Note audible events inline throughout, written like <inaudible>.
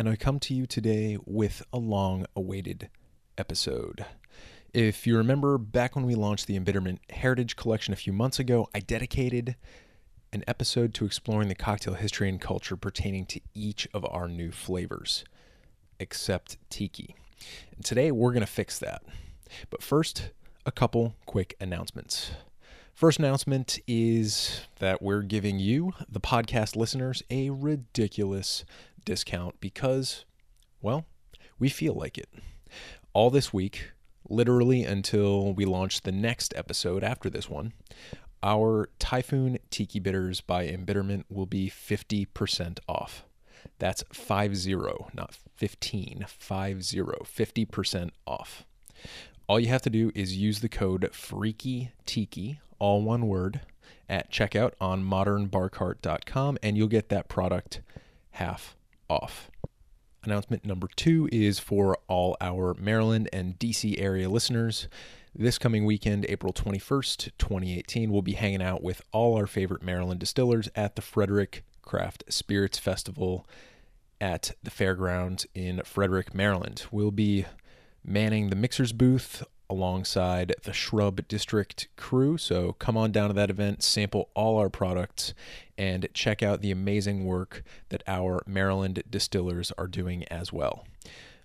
and I come to you today with a long awaited episode. If you remember back when we launched the Embitterment Heritage Collection a few months ago, I dedicated an episode to exploring the cocktail history and culture pertaining to each of our new flavors, except tiki. And today we're going to fix that. But first, a couple quick announcements. First announcement is that we're giving you, the podcast listeners, a ridiculous discount because, well, we feel like it. All this week, literally until we launch the next episode after this one, our Typhoon Tiki Bitters by Embitterment will be 50% off. That's 50, not 15, 50, 50% off. All you have to do is use the code Freaky Tiki, all one word, at checkout on modernbarcart.com and you'll get that product half off. Announcement number two is for all our Maryland and DC area listeners. This coming weekend, April 21st, 2018, we'll be hanging out with all our favorite Maryland distillers at the Frederick Craft Spirits Festival at the fairgrounds in Frederick, Maryland. We'll be manning the mixers booth alongside the Shrub District crew. So come on down to that event, sample all our products, and check out the amazing work that our Maryland distillers are doing as well.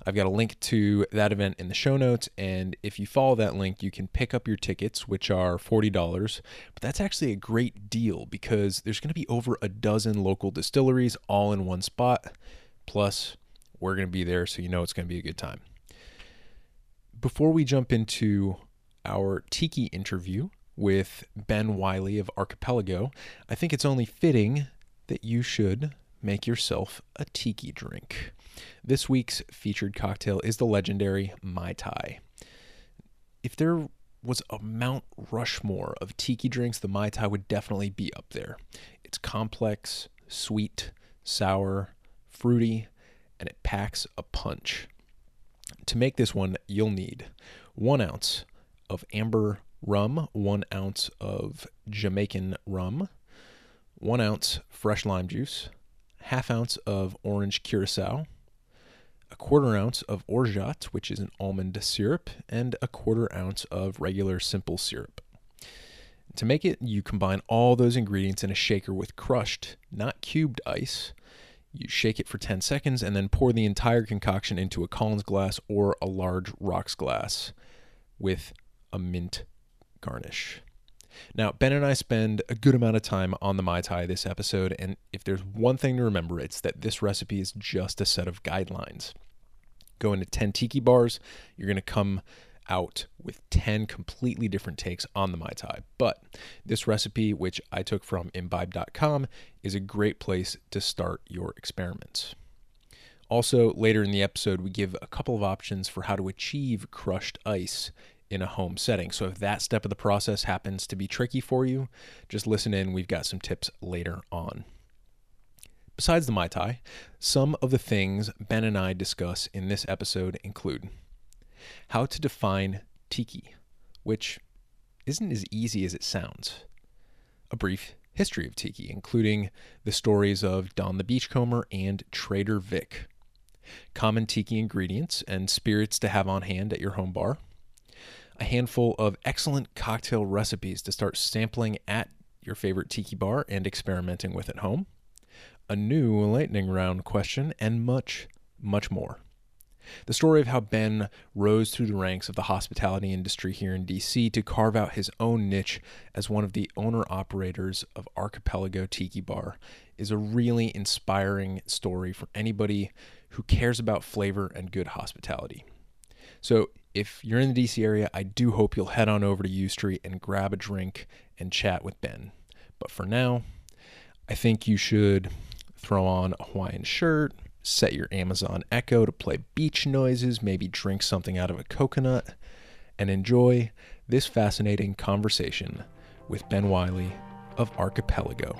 I've got a link to that event in the show notes, and if you follow that link, you can pick up your tickets, which are $40. But that's actually a great deal because there's going to be over a dozen local distilleries all in one spot. Plus, we're going to be there, so you know it's going to be a good time before we jump into our tiki interview with Ben Wiley of Archipelago, I think it's only fitting that you should make yourself a tiki drink. This week's featured cocktail is the legendary Mai Tai. If there was a Mount Rushmore of tiki drinks, the Mai Tai would definitely be up there. It's complex, sweet, sour, fruity, and it packs a punch. To make this one, you'll need one ounce of amber rum, one ounce of Jamaican rum, one ounce fresh lime juice, half ounce of orange curacao, a quarter ounce of orgeat, which is an almond syrup, and a quarter ounce of regular simple syrup. To make it, you combine all those ingredients in a shaker with crushed, not cubed ice, you shake it for 10 seconds and then pour the entire concoction into a Collins glass or a large rocks glass with a mint garnish. Now, Ben and I spend a good amount of time on the Mai Tai this episode, and if there's one thing to remember, it's that this recipe is just a set of guidelines. Go into 10 tiki bars, you're going to come out with 10 completely different takes on the Mai Tai. But this recipe, which I took from imbibe.com, is a great place to start your experiments. Also, later in the episode, we give a couple of options for how to achieve crushed ice in a home setting. So, if that step of the process happens to be tricky for you, just listen in. We've got some tips later on. Besides the Mai Tai, some of the things Ben and I discuss in this episode include how to define tiki, which isn't as easy as it sounds. A brief history of tiki, including the stories of Don the Beachcomber and Trader Vic. Common tiki ingredients and spirits to have on hand at your home bar. A handful of excellent cocktail recipes to start sampling at your favorite tiki bar and experimenting with at home. A new lightning round question, and much, much more. The story of how Ben rose through the ranks of the hospitality industry here in DC to carve out his own niche as one of the owner operators of Archipelago Tiki Bar is a really inspiring story for anybody who cares about flavor and good hospitality. So, if you're in the DC area, I do hope you'll head on over to U Street and grab a drink and chat with Ben. But for now, I think you should throw on a Hawaiian shirt, set your Amazon Echo to play beach noises, maybe drink something out of a coconut, and enjoy this fascinating conversation with Ben Wiley of Archipelago.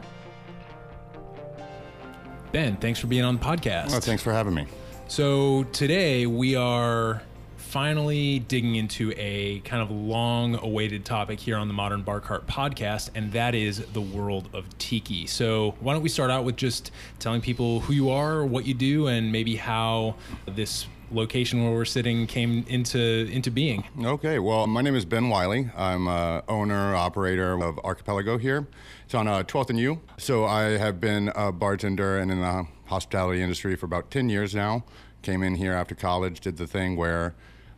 Ben, thanks for being on the podcast. Well, thanks for having me. So today we are finally digging into a kind of long awaited topic here on the Modern Bar Cart podcast, and that is the world of tiki. So, why don't we start out with just telling people who you are, what you do, and maybe how this location where we're sitting came into into being. Okay, well, my name is Ben Wiley. I'm uh, owner operator of Archipelago here. It's on uh, 12th and U. So I have been a bartender and in the hospitality industry for about 10 years now. Came in here after college, did the thing where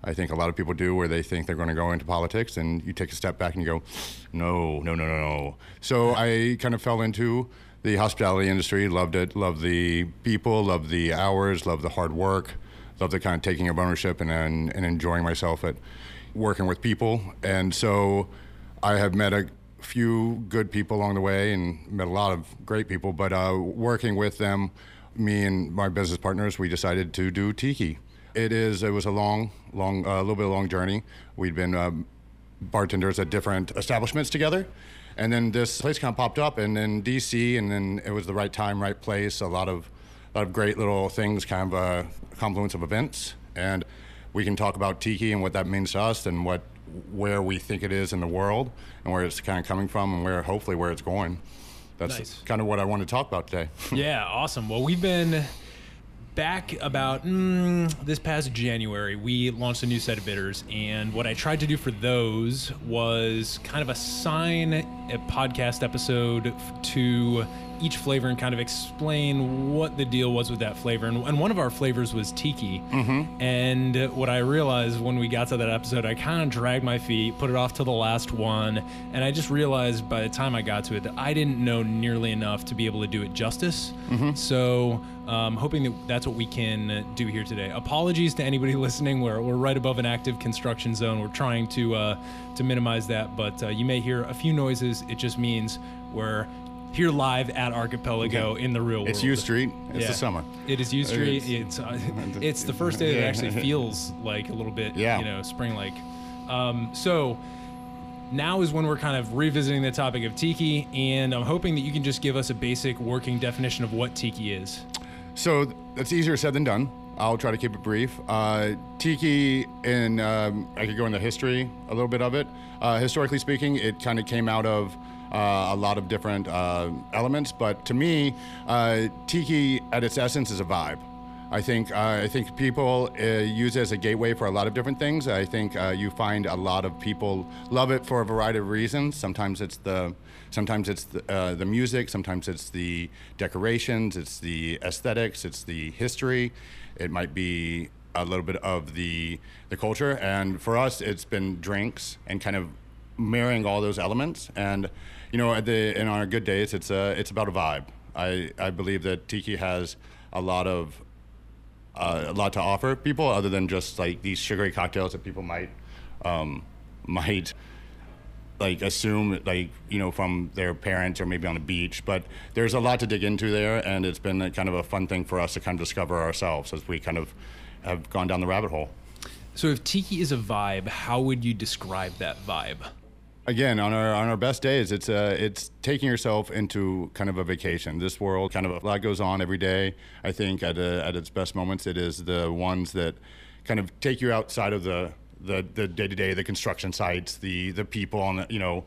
I think a lot of people do, where they think they're going to go into politics, and you take a step back and you go, no, no, no, no, no. So I kind of fell into the hospitality industry, loved it, loved the people, loved the hours, loved the hard work, loved the kind of taking of ownership and, and, and enjoying myself at working with people. And so I have met a few good people along the way and met a lot of great people, but uh, working with them, me and my business partners, we decided to do Tiki. It is. It was a long, long, a uh, little bit of a long journey. We'd been um, bartenders at different establishments together, and then this place kind of popped up, and then DC, and then it was the right time, right place. A lot of, a lot of great little things, kind of a confluence of events, and we can talk about tiki and what that means to us, and what where we think it is in the world, and where it's kind of coming from, and where hopefully where it's going. That's Nice. kind of what I want to talk about today. <laughs> yeah, awesome. Well, we've been back about mm, this past January. We launched a new set of bitters, and what I tried to do for those was kind of assign a podcast episode to each flavor and kind of explain what the deal was with that flavor. And, and one of our flavors was tiki. And what I realized when we got to that episode, I kind of dragged my feet, put it off to the last one, and I just realized by the time I got to it that I didn't know nearly enough to be able to do it justice. So, um, hoping that that's what we can do here today. Apologies to anybody <laughs> listening. We're, we're right above an active construction zone. We're trying to uh, to minimize that, but uh, you may hear a few noises. It just means we're here live at Archipelago in the real world. it's U Street. It's Yeah. the summer. It is U Street. It's- <laughs> It's uh, <laughs> it's the first day that it actually <laughs> feels like a little bit, Yeah. you know, spring like. Um, so now is when we're kind of revisiting the topic of tiki, and I'm hoping that you can just give us a basic working definition of what tiki is. So th- that's easier said than done. I'll try to keep it brief. Uh, tiki, and um, I could go into history a little bit of it. Uh, historically speaking, it kind of came out of a lot of different uh, elements, but to me, uh, tiki at its essence is a vibe. I think uh, I think people uh, use it as a gateway for a lot of different things. I think uh, you find a lot of people love it for a variety of reasons. Sometimes it's the sometimes it's the, uh, the music. Sometimes it's the decorations. It's the aesthetics. It's the history. It might be a little bit of the the culture. And for us, it's been drinks and kind of marrying all those elements. And you know, at the in our good days, it's a it's about a vibe. I I believe that tiki has a lot of uh, a lot to offer people other than just like these sugary cocktails that people might um, might like assume like you know from their parents or maybe on the beach but there's a lot to dig into there and it's been a, kind of a fun thing for us to kind of discover ourselves as we kind of have gone down the rabbit hole So, if tiki is a vibe, how would you describe that vibe? Again on our on our best days it's uh it's taking yourself into kind of a vacation. This world kind of a lot goes on every day. I think at a, at its best moments it is the ones that kind of take you outside of the the the day-to-day the construction sites the the people on the you know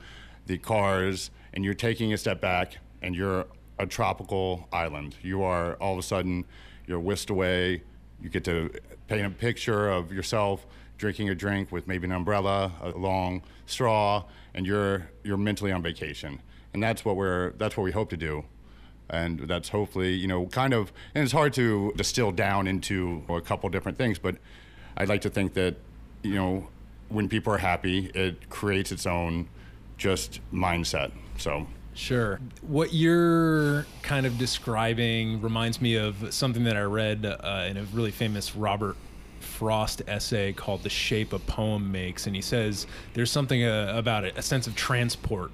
the cars and you're taking a step back and you're a tropical island. You are all of a sudden you're whisked away. You get to paint a picture of yourself drinking a drink with maybe an umbrella, a long straw, and you're you're mentally on vacation. And that's what we're that's what we hope to do. And that's hopefully, you know, kind of and it's hard to distill down into a couple different things, but I'd like to think that, you know, when people are happy, it creates its own just mindset. So Sure. What you're kind of describing reminds me of something that I read uh, in a really famous Robert Frost essay called The Shape a Poem Makes. And he says there's something uh, about it, a sense of transport.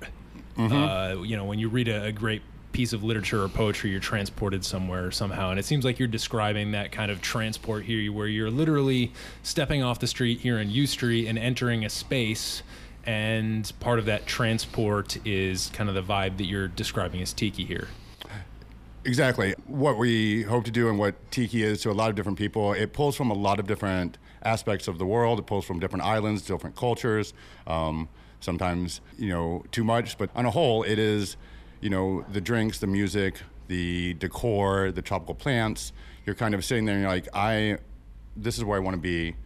Uh, you know, when you read a, a great piece of literature or poetry, you're transported somewhere somehow. And it seems like you're describing that kind of transport here, where you're literally stepping off the street here in U Street and entering a space. And part of that transport is kind of the vibe that you're describing as tiki here. Exactly. What we hope to do and what Tiki is to a lot of different people, it pulls from a lot of different aspects of the world. It pulls from different islands, different cultures. Um, sometimes, you know, too much. But on a whole, it is, you know, the drinks, the music, the decor, the tropical plants. You're kind of sitting there and you're like, I, this is where I want to be.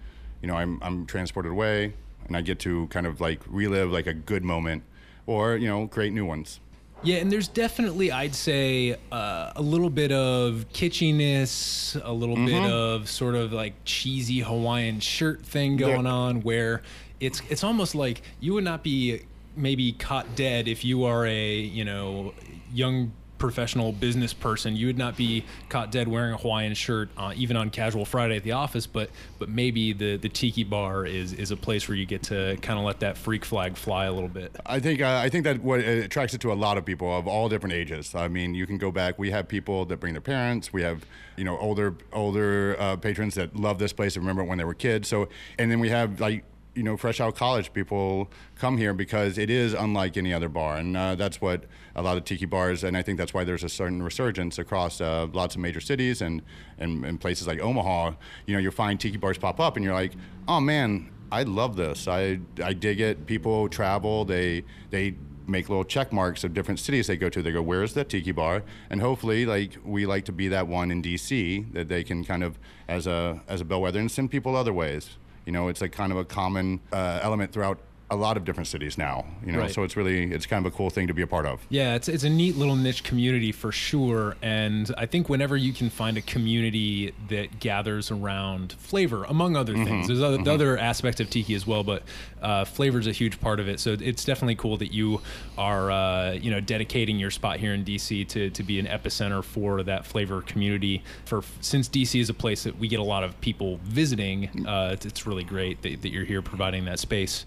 You know, I'm, I'm transported away and I get to kind of like relive like a good moment or, you know, create new ones. Yeah, and there's definitely, I'd say, uh, a little bit of kitschiness, a little bit Mm-hmm. of sort of like cheesy Hawaiian shirt thing going on, where it's it's almost like you would not be maybe caught dead if you are a you know young professional business person. You would not be caught dead wearing a Hawaiian shirt, uh, even on casual Friday at the office. But but maybe the the tiki bar is is a place where you get to kind of let that freak flag fly a little bit. I think uh, I think that what attracts it to a lot of people of all different ages. I mean, you can go back. We have people that bring their parents. We have you know older older uh, patrons that love this place and remember when they were kids. So and then we have like you know fresh out of college people come here because it is unlike any other bar, and uh, that's what a lot of tiki bars. And I think that's why there's a certain resurgence across uh, lots of major cities and, and and places like Omaha. You know, you find tiki bars pop up, and you're like, oh man. I love this. I, I dig it. People travel. They they make little check marks of different cities they go to. They go, "Where's the tiki bar?" And hopefully, like we like to be that one in DC that they can kind of as a as a bellwether and send people other ways. You know, it's like kind of a common uh, element throughout a lot of different cities now. You know, Right. so it's really it's kind of a cool thing to be a part of. Yeah, it's it's a neat little niche community for sure, and I think whenever you can find a community that gathers around flavor, among other things, there's other, other aspects of tiki as well, but uh, flavor is a huge part of it. So it's definitely cool that you are uh, you know dedicating your spot here in DC to to be an epicenter for that flavor community. For since DC is a place that we get a lot of people visiting, uh, it's, it's really great that, that you're here providing that space.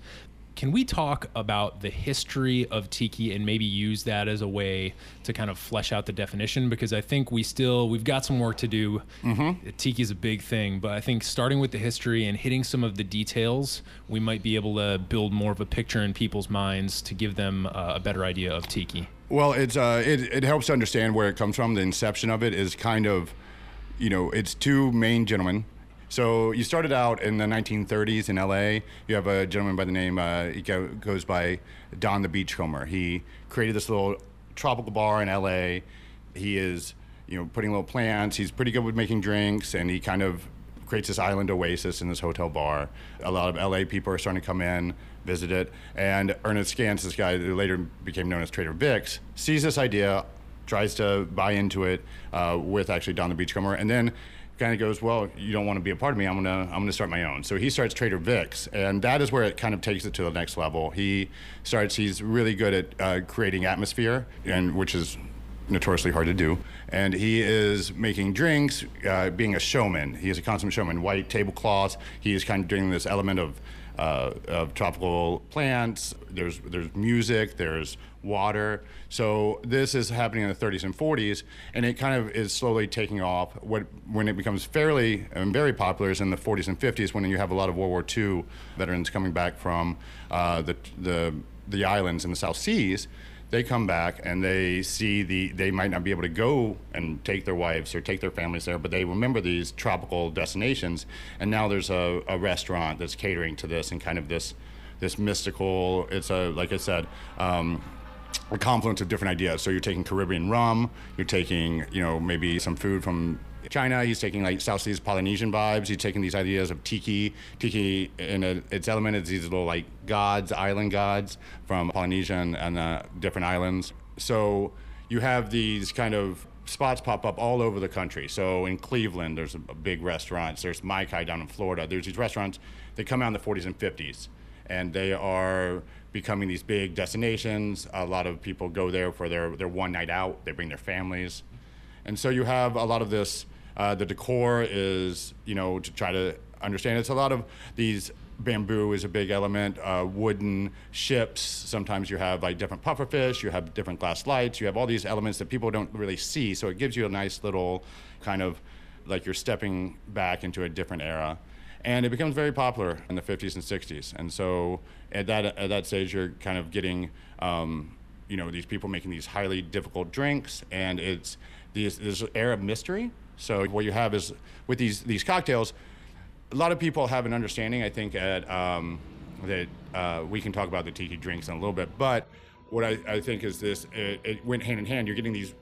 Can we talk about the history of tiki and maybe use that as a way to kind of flesh out the definition? Because I think we still we've got some work to do. Mm-hmm. Tiki is a big thing, but I think starting with the history and hitting some of the details, we might be able to build more of a picture in people's minds to give them uh, a better idea of tiki. Well, it's uh, it, it helps to understand where it comes from. The inception of it is kind of, you know, it's two main gentlemen. So you started out in the 1930s in LA. You have a gentleman by the name, uh, he go, goes by Don the Beachcomber. He created this little tropical bar in LA. He is, you know, putting little plants. He's pretty good with making drinks, and he kind of creates this island oasis in this hotel bar. A lot of LA people are starting to come in, visit it. And Ernest Scans, this guy who later became known as Trader Vic's, sees this idea, tries to buy into it uh, with actually Don the Beachcomber, and then kind of goes, well, you don't want to be a part of me. I'm gonna I'm gonna start my own. So he starts Trader Vic's, and that is where it kind of takes it to the next level. He starts. He's really good at uh, creating atmosphere, and which is notoriously hard to do. And he is making drinks, uh, being a showman. He is a consummate showman. White tablecloths. He is kind of doing this element of uh, of tropical plants. There's there's music. There's water. So this is happening in the 30s and 40s, and it kind of is slowly taking off. What when it becomes fairly and very popular is in the 40s and 50s when you have a lot of World War II veterans coming back from uh, the the the islands in the South Seas they come back and they see the they might not be able to go and take their wives or take their families there but they remember these tropical destinations and now there's a, a restaurant that's catering to this and kind of this this mystical it's a like i said um, a confluence of different ideas so you're taking caribbean rum you're taking you know maybe some food from China, he's taking like South Seas Polynesian vibes. He's taking these ideas of tiki, tiki in a, its element is these little like gods, island gods from Polynesia and, and uh, different islands. So you have these kind of spots pop up all over the country. So in Cleveland, there's a, a big restaurants. There's Mai Kai down in Florida. There's these restaurants that come out in the 40s and 50s, and they are becoming these big destinations. A lot of people go there for their, their one night out. They bring their families. And so you have a lot of this. Uh, the decor is, you know, to try to understand. It's a lot of these bamboo is a big element. Uh, wooden ships. Sometimes you have like different pufferfish. You have different glass lights. You have all these elements that people don't really see. So it gives you a nice little kind of like you're stepping back into a different era. And it becomes very popular in the 50s and 60s. And so at that at that stage, you're kind of getting, um, you know, these people making these highly difficult drinks, and it's these, this air of mystery. So what you have is with these these cocktails, a lot of people have an understanding. I think at um, that uh, we can talk about the tiki drinks in a little bit, but what I, I think is this: it, it went hand in hand. You're getting these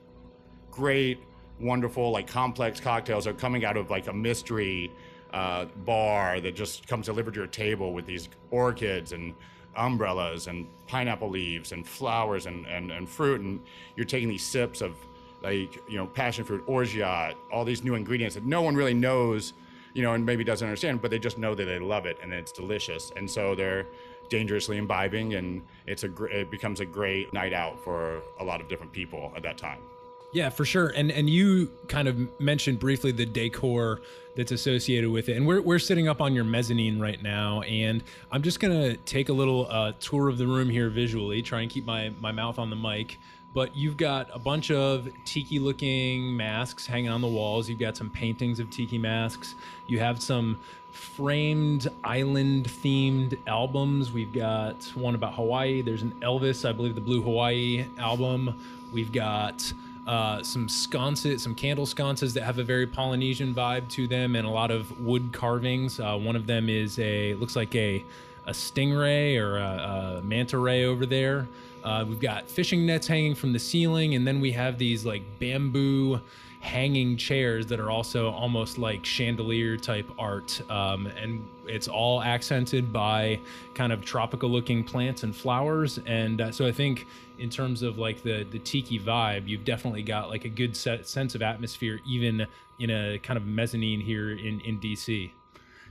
great, wonderful, like complex cocktails are coming out of like a mystery uh, bar that just comes delivered to your table with these orchids and umbrellas and pineapple leaves and flowers and, and, and fruit. And you're taking these sips of like you know passion fruit orgeat all these new ingredients that no one really knows you know and maybe doesn't understand but they just know that they love it and it's delicious. And so they're dangerously imbibing and it's a it becomes a great night out for a lot of different people at that time Yeah, for sure. And and you kind of mentioned briefly the decor that's associated with it. And we're, we're sitting up on your mezzanine right now. And I'm just to take a little uh, tour of the room here visually, try and keep my, my mouth on the mic. But you've got a bunch of tiki looking masks hanging on the walls. You've got some paintings of tiki masks. You have some framed island themed albums. We've got one about Hawaii. There's an Elvis, I believe, the Blue Hawaii album. We've got uh, some sconces, some candle sconces that have a very Polynesian vibe to them, and a lot of wood carvings. Uh, one of them is a looks like a a stingray or a, a manta ray over there. Uh, we've got fishing nets hanging from the ceiling, and then we have these like bamboo hanging chairs that are also almost like chandelier type art. Um, and it's all accented by kind of tropical looking plants and flowers. And uh, so I think in terms of like the, the tiki vibe, you've definitely got like a good set, sense of atmosphere, even in a kind of mezzanine here in, in DC.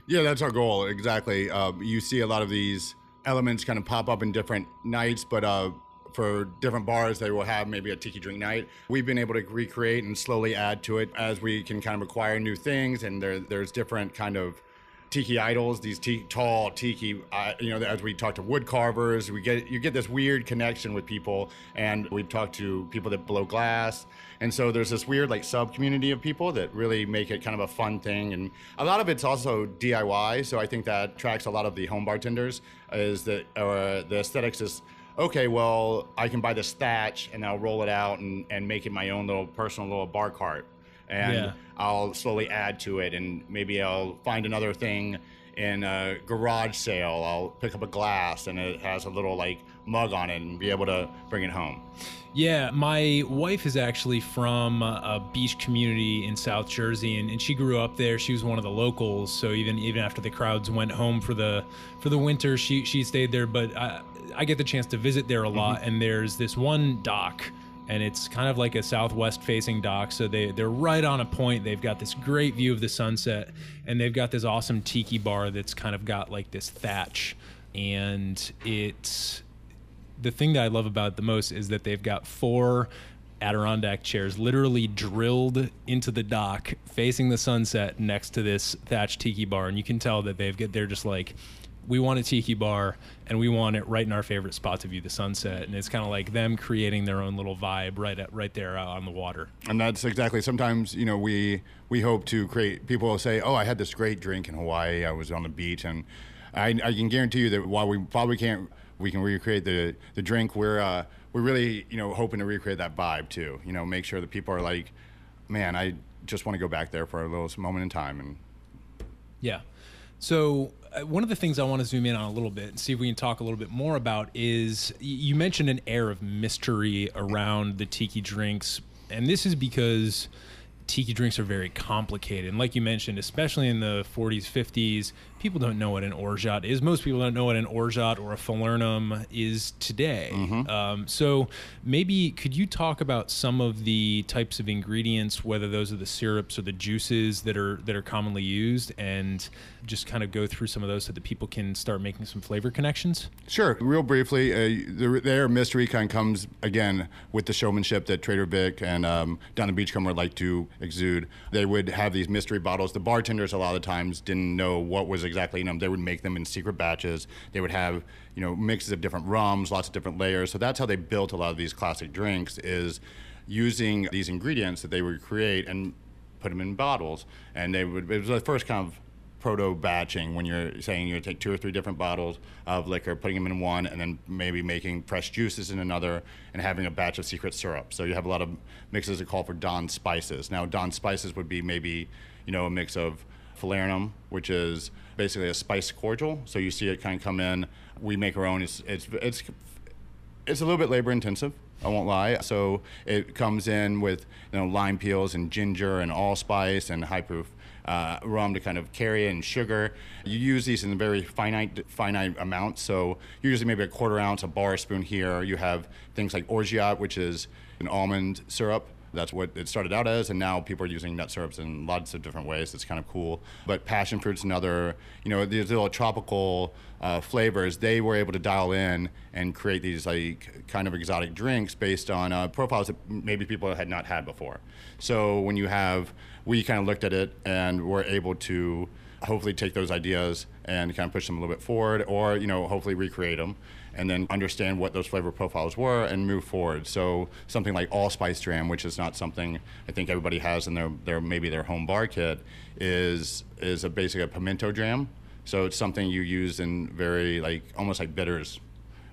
Yeah, that's our goal. Exactly. Uh, you see a lot of these elements kind of pop up in different nights, but uh, for different bars, they will have maybe a tiki drink night. We've been able to recreate and slowly add to it as we can kind of acquire new things, and there, there's different kind of tiki idols, these t- tall tiki, uh, you know, as we talk to wood carvers, we get you get this weird connection with people, and we've talked to people that blow glass, and so there's this weird like sub community of people that really make it kind of a fun thing, and a lot of it's also DIY. So I think that attracts a lot of the home bartenders. Is that uh, the aesthetics is okay, well, I can buy this thatch and I'll roll it out and, and make it my own little personal little bar cart. And Yeah. I'll slowly add to it and maybe I'll find another thing in a garage sale. I'll pick up a glass and it has a little like mug on it and be able to bring it home. Yeah, my wife is actually from a beach community in South Jersey, and, and she grew up there. She was one of the locals, so even even after the crowds went home for the for the winter, she she stayed there. But I, I get the chance to visit there a mm-hmm. lot, and there's this one dock, and it's kind of like a southwest facing dock. So they they're right on a point. They've got this great view of the sunset, and they've got this awesome tiki bar that's kind of got like this thatch, and it's the thing that I love about it the most is that they've got four Adirondack chairs literally drilled into the dock facing the sunset next to this thatch tiki bar. And you can tell that they've got they're just like, we want a tiki bar and we want it right in our favorite spot to view the sunset. And it's kind of like them creating their own little vibe right at right there out on the water. And that's exactly. Sometimes you know we we hope to create. People will say, "Oh, I had this great drink in Hawaii. I was on the beach," and I, I can guarantee you that while we probably can't, we can recreate the the drink. We're uh, we're really you know hoping to recreate that vibe too. You know, make sure that people are like, "Man, I just want to go back there for a little moment in time." And Yeah. So Uh, one of the things I want to zoom in on a little bit and see if we can talk a little bit more about is you mentioned an air of mystery around the tiki drinks, and this is because tiki drinks are very complicated. And like you mentioned, especially in the 40s, 50s, people don't know what an orgeat is. Most people don't know what an orgeat or a falernum is today. Um, so maybe could you talk about some of the types of ingredients, whether those are the syrups or the juices that are that are commonly used, and just kind of go through some of those so that people can start making some flavor connections? Sure. Real briefly, uh, the, their mystery kind of comes again with the showmanship that Trader Vic and um, Don the Beachcomber like to exude. They would have these mystery bottles. The bartenders a lot of times didn't know what was exactly in them. They would make them in secret batches. They would have you know mixes of different rums, lots of different layers. So that's how they built a lot of these classic drinks is using these ingredients that they would create and put them in bottles. And they would it was the first kind of proto batching when you're saying you take two or three different bottles of liquor, putting them in one, and then maybe making fresh juices in another, and having a batch of secret syrup. So you have a lot of mixes that call for Don spices. Now, Don spices would be maybe, you know, a mix of falernum, which is basically a spice cordial. So you see it kind of come in. We make our own. It's it's it's it's a little bit labor intensive. I won't lie. So it comes in with you know lime peels and ginger and allspice and high proof uh, rum to kind of carry and sugar. You use these in very finite finite amounts. So usually maybe a quarter ounce, a bar spoon here. You have things like orgeat, which is an almond syrup. That's what it started out as, and now people are using nut syrups in lots of different ways. It's kind of cool. But passion fruit's another, you know, these little tropical uh, flavors. They were able to dial in and create these like kind of exotic drinks based on uh, profiles that maybe people had not had before. So when you have, we kind of looked at it and were able to hopefully take those ideas and kind of push them a little bit forward, or you know, hopefully recreate them and then understand what those flavor profiles were and move forward. So something like allspice dram, which is not something I think everybody has in their, their maybe their home bar kit, is is a basically a pimento dram. So it's something you use in very like almost like bitters.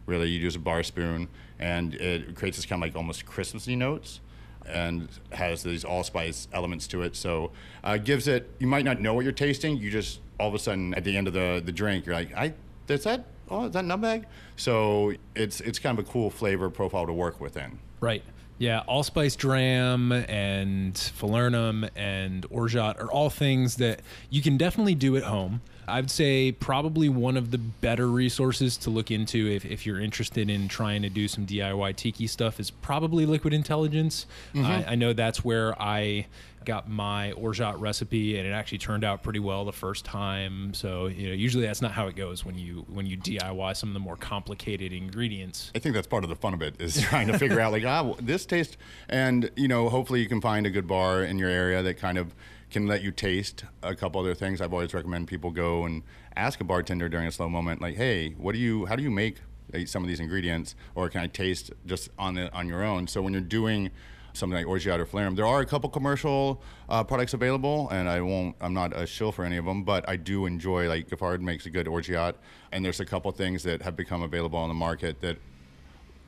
Really, you use a bar spoon, and it creates this kind of like almost Christmassy notes and has these allspice elements to it. So uh, gives it. You might not know what you're tasting. You just all of a sudden at the end of the the drink, you're like, I is that oh is that nutmeg? So it's it's kind of a cool flavor profile to work within. Right. Yeah, allspice dram and falernum and orgeat are all things that you can definitely do at home. I'd say probably one of the better resources to look into if, if you're interested in trying to do some DIY tiki stuff is probably Liquid Intelligence. Mm-hmm. I, I know that's where I got my orgeat recipe and it actually turned out pretty well the first time. So you know usually that's not how it goes when you when you diy some of the more complicated ingredients. I think that's part of the fun of it is <laughs> trying to figure out like ah this taste and you know hopefully you can find a good bar in your area that kind of can let you taste a couple other things. I've always recommend people go and ask a bartender during a slow moment like hey what do you how do you make some of these ingredients? Or can I taste just on the on your own? So when you're doing something like orgeat or falernum there are a couple commercial uh, products available and I won't I'm not a shill for any of them but I do enjoy like Giffard makes a good orgeat and there's a couple things that have become available on the market that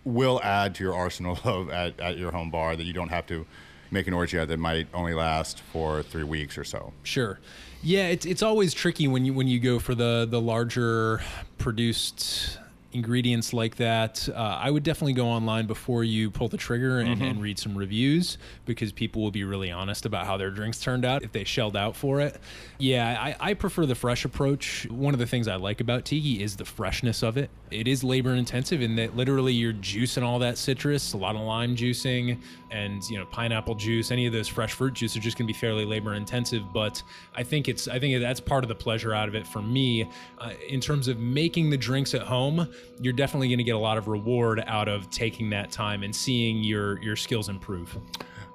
will add to your arsenal <laughs> of at, at your home bar that you don't have to make an orgeat that might only last for three weeks or so. Sure. Yeah, it's it's always tricky when you when you go for the the larger produced ingredients like that. Uh, I would definitely go online before you pull the trigger and, Mm-hmm. and read some reviews because people will be really honest about how their drinks turned out if they shelled out for it. Yeah, I, I prefer the fresh approach. One of the things I like about tiki is the freshness of it. It is labor intensive in that literally you're juicing all that citrus, a lot of lime juicing, and you know pineapple juice. Any of those fresh fruit juices are just going to be fairly labor intensive. But I think it's I think that's part of the pleasure out of it for me. Uh, in terms of making the drinks at home, you're definitely going to get a lot of reward out of taking that time and seeing your your skills improve.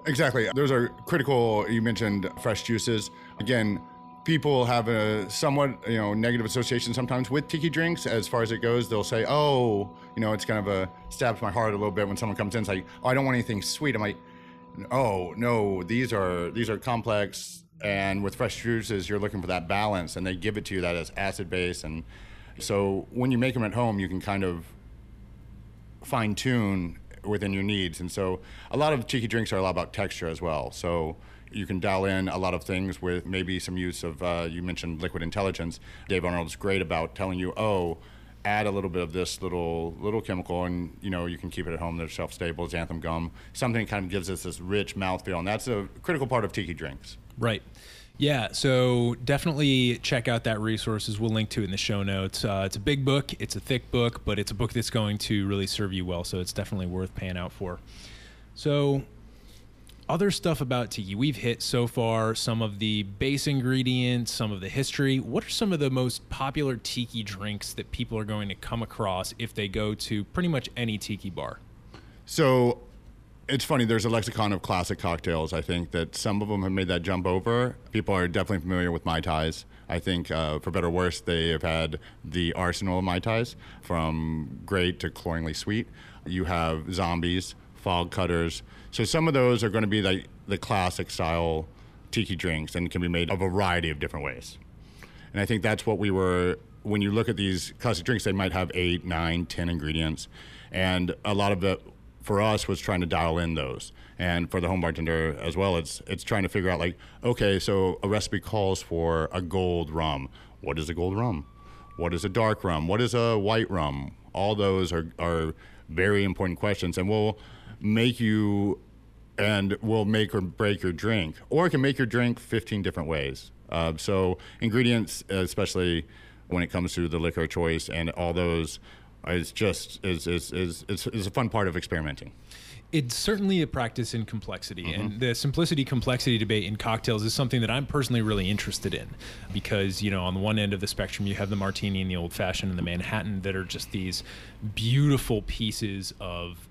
Exactly. Those are critical. You mentioned fresh juices. Again, people have a somewhat you know negative association sometimes with tiki drinks. As far as it goes, they'll say, "Oh, you know, it's kind of a stabs my heart a little bit when someone comes in. It's like, oh, I don't want anything sweet." I'm like, "Oh no, these are these are complex." And with fresh juices, you're looking for that balance, and they give it to you that as acid base. And so when you make them at home, you can kind of fine tune within your needs. And so a lot of tiki drinks are a lot about texture as well. So you can dial in a lot of things with maybe some use of, uh, you mentioned liquid intelligence. Dave Arnold's great about telling you, oh, add a little bit of this little little chemical and you know you can keep it at home they're shelf stable xanthan gum something kind of gives us this rich mouthfeel and that's a critical part of tiki drinks Right. Yeah, so definitely check out that resources. We'll link to it in the show notes. Uh, it's a big book, it's a thick book, but it's a book that's going to really serve you well. So it's definitely worth paying out for. So, other stuff about tiki. We've hit so far some of the base ingredients, some of the history. What are some of the most popular tiki drinks that people are going to come across if they go to pretty much any tiki bar? So, it's funny. There's a lexicon of classic cocktails. I think that some of them have made that jump over. People are definitely familiar with mai tais. I think, uh, for better or worse, they have had the arsenal of mai tais, from great to cloyingly sweet. You have zombies, fog cutters. So some of those are going to be like the classic style tiki drinks and can be made a variety of different ways. And I think that's what we were. When you look at these classic drinks, they might have eight, nine, ten ingredients, and a lot of it for us was trying to dial in those. And for the home bartender as well, it's it's trying to figure out like, okay, so a recipe calls for a gold rum. What is a gold rum? What is a dark rum? What is a white rum? All those are are very important questions, and will make you and will make or break your drink, or it can make your drink 15 different ways. Uh, so ingredients, especially when it comes to the liquor choice and all those, is just is is is is, is a fun part of experimenting. It's certainly a practice in complexity, mm-hmm. and the simplicity complexity debate in cocktails is something that I'm personally really interested in because, you know, on the one end of the spectrum, you have the martini and the old fashioned and the Manhattan that are just these beautiful pieces of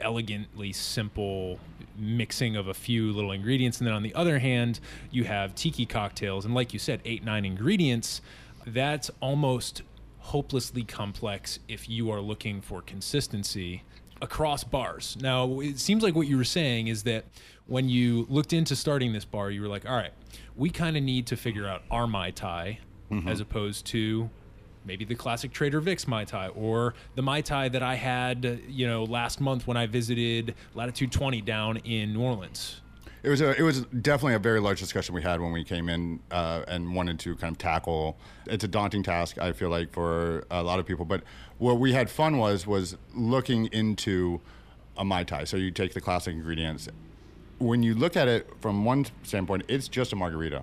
elegantly simple mixing of a few little ingredients. And then on the other hand, you have tiki cocktails, and like you said, eight, nine ingredients. That's almost hopelessly complex if you are looking for consistency across bars. Now, it seems like what you were saying is that when you looked into starting this bar, you were like, all right, we kind of need to figure out our Mai Tai mm-hmm. as opposed to maybe the classic Trader Vic's Mai Tai or the Mai Tai that I had, you know, last month when I visited Latitude 20 down in New Orleans. It was a, it was definitely a very large discussion we had when we came in uh, and wanted to kind of tackle. It's a daunting task, I feel like, for a lot of people. But what we had fun was was looking into a mai tai. So you take the classic ingredients. When you look at it from one standpoint, it's just a margarita.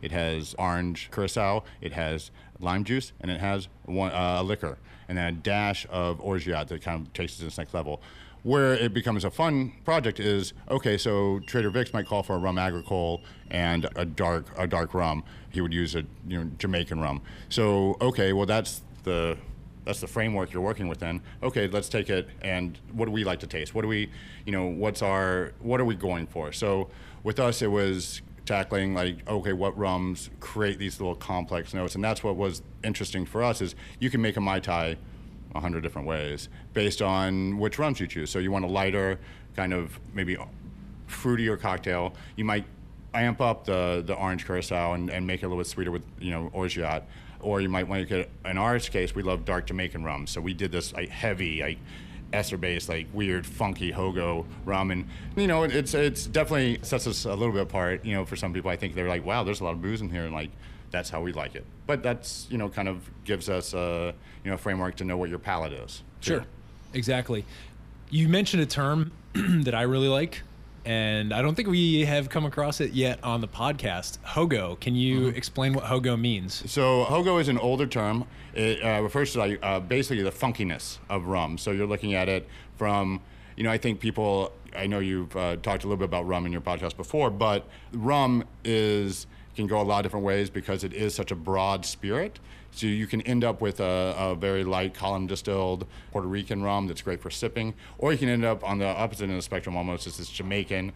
It has orange curacao, it has lime juice, and it has one, uh, a liquor, and then a dash of orgeat that kind of takes it to the next level. Where it becomes a fun project is okay. So Trader Vic's might call for a rum agricole and a dark a dark rum. He would use a you know Jamaican rum. So okay, well that's the that's the framework you're working within. Okay, let's take it and what do we like to taste? What do we, you know, what's our what are we going for? So with us, it was tackling like okay, what rums create these little complex notes, and that's what was interesting for us is you can make a mai tai a hundred different ways based on which rums you choose. So you want a lighter, kind of maybe fruitier cocktail. You might amp up the, the orange curacao and, and make it a little bit sweeter with you know orgeat. Or you might want to get in our case we love dark Jamaican rum. So we did this like heavy like ester based like weird funky hogo rum and you know it's it's definitely sets us a little bit apart. You know for some people I think they're like wow there's a lot of booze in here and like that's how we like it. But that's you know kind of gives us a you know framework to know what your palate is. too. Sure, exactly. You mentioned a term <clears throat> that I really like, and I don't think we have come across it yet on the podcast. Hogo. Can you explain what hogo means? So hogo is an older term. It uh, refers to like uh, basically the funkiness of rum. So you're looking at it from, you know, I think people. I know you've uh, talked a little bit about rum in your podcast before, but rum is can go a lot of different ways because it is such a broad spirit. So you can end up with a, a very light column distilled Puerto Rican rum that's great for sipping, or you can end up on the opposite end of the spectrum almost. It's this Jamaican,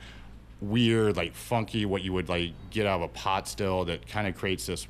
weird, like funky, what you would like get out of a pot still that kind of creates this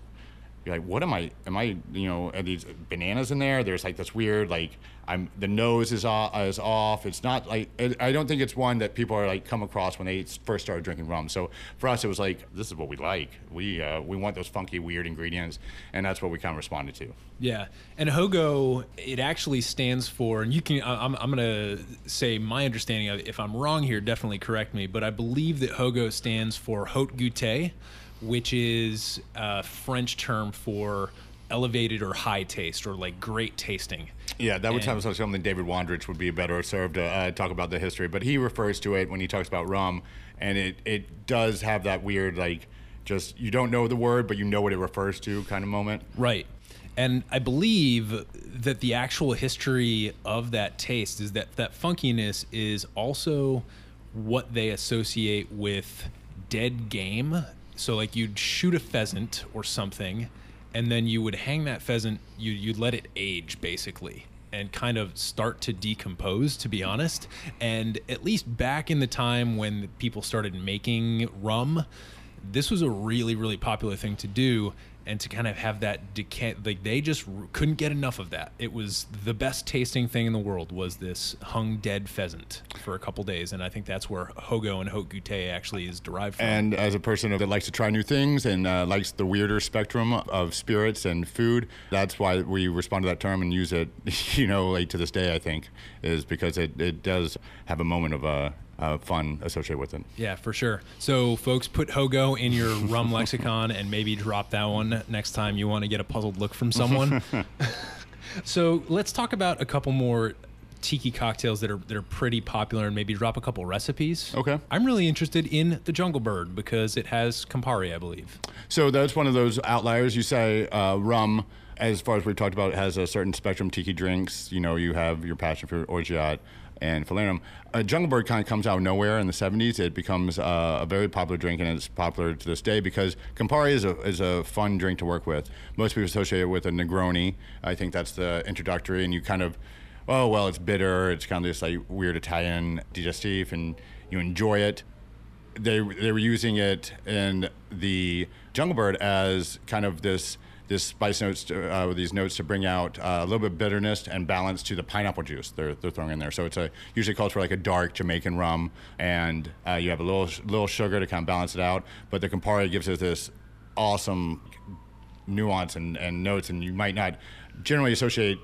you're like, what am I? Am I, you know, are these bananas in there? There's like this weird, like, I'm the nose is off. Is off. It's not like I don't think it's one that people are like come across when they first started drinking rum. So for us, it was like this is what we like. We uh, we want those funky, weird ingredients, and that's what we kind of responded to. Yeah, and hogo it actually stands for, and you can. I'm I'm gonna say my understanding of it. If I'm wrong here, definitely correct me. But I believe that hogo stands for haute goûter, which is a French term for elevated or high taste or like great tasting. Yeah, that would And- sound like something David Wondrich would be better served to uh, talk about the history. But he refers to it when he talks about rum, and it, it does have that weird, like, just you don't know the word, but you know what it refers to kind of moment. Right. And I believe that the actual history of that taste is that that funkiness is also what they associate with dead game. So like you'd shoot a pheasant or something and then you would hang that pheasant you you'd let it age basically. and kind of start to decompose, to be honest. And at least back in the time when people started making rum, this was a really, really popular thing to do. And to kind of have that decay, like they just r- couldn't get enough of that. It was the best tasting thing in the world. Was this hung dead pheasant for a couple days, and I think that's where Hogo and Haute actually is derived from. And as a person that likes to try new things and uh, likes the weirder spectrum of spirits and food, that's why we respond to that term and use it, <laughs> you know, like to this day, I think, is because it, it does have a moment of uh, uh, fun associated with it. Yeah, for sure. So, folks, put Hogo in your rum <laughs> lexicon and maybe drop that one next time you want to get a puzzled look from someone. <laughs> so, let's talk about a couple more tiki cocktails that are that are pretty popular and maybe drop a couple recipes. Okay. I'm really interested in the Jungle Bird because it has Campari, I believe. So that's one of those outliers. You say uh, rum, as far as we've talked about, it has a certain spectrum. Tiki drinks, you know, you have your passion fruit, orgeat, and falernum. Uh, Jungle Bird kind of comes out of nowhere in the 70s. It becomes uh, a very popular drink, and it's popular to this day because Campari is a, is a fun drink to work with. Most people associate it with a Negroni. I think that's the introductory, and you kind of, oh, well, it's bitter. It's kind of this like weird Italian digestif, and you enjoy it they they were using it in the Jungle Bird as kind of this this spice notes to, uh, with these notes to bring out uh, a little bit of bitterness and balance to the pineapple juice they're, they're throwing in there. So it's a usually called for like a dark Jamaican rum, and uh, you have a little little sugar to kind of balance it out. But the Campari gives it this awesome nuance and, and notes, and you might not generally associate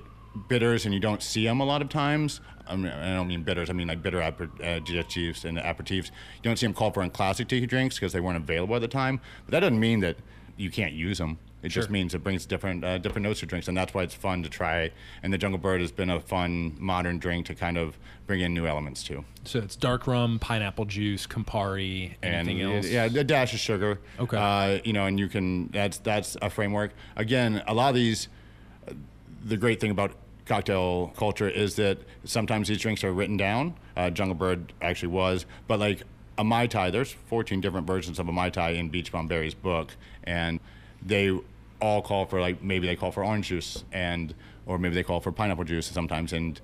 bitters, and you don't see them a lot of times. I, mean, I don't mean bitters. I mean like bitter aper, uh, and aperitifs. You don't see them called for in classic tiki drinks because they weren't available at the time. But that doesn't mean that you can't use them. It just means it brings different uh, different notes to drinks, and that's why it's fun to try. And the Jungle Bird has been a fun modern drink to kind of bring in new elements to. So it's dark rum, pineapple juice, Campari, and anything else? yeah, a dash of sugar. Okay. Uh, you know, and you can that's that's a framework. Again, a lot of these. The great thing about cocktail culture is that sometimes these drinks are written down. Uh, Jungle Bird actually was, but like a mai tai, there's 14 different versions of a mai tai in Beach Bum Berry's book, and they all call for like maybe they call for orange juice and or maybe they call for pineapple juice sometimes and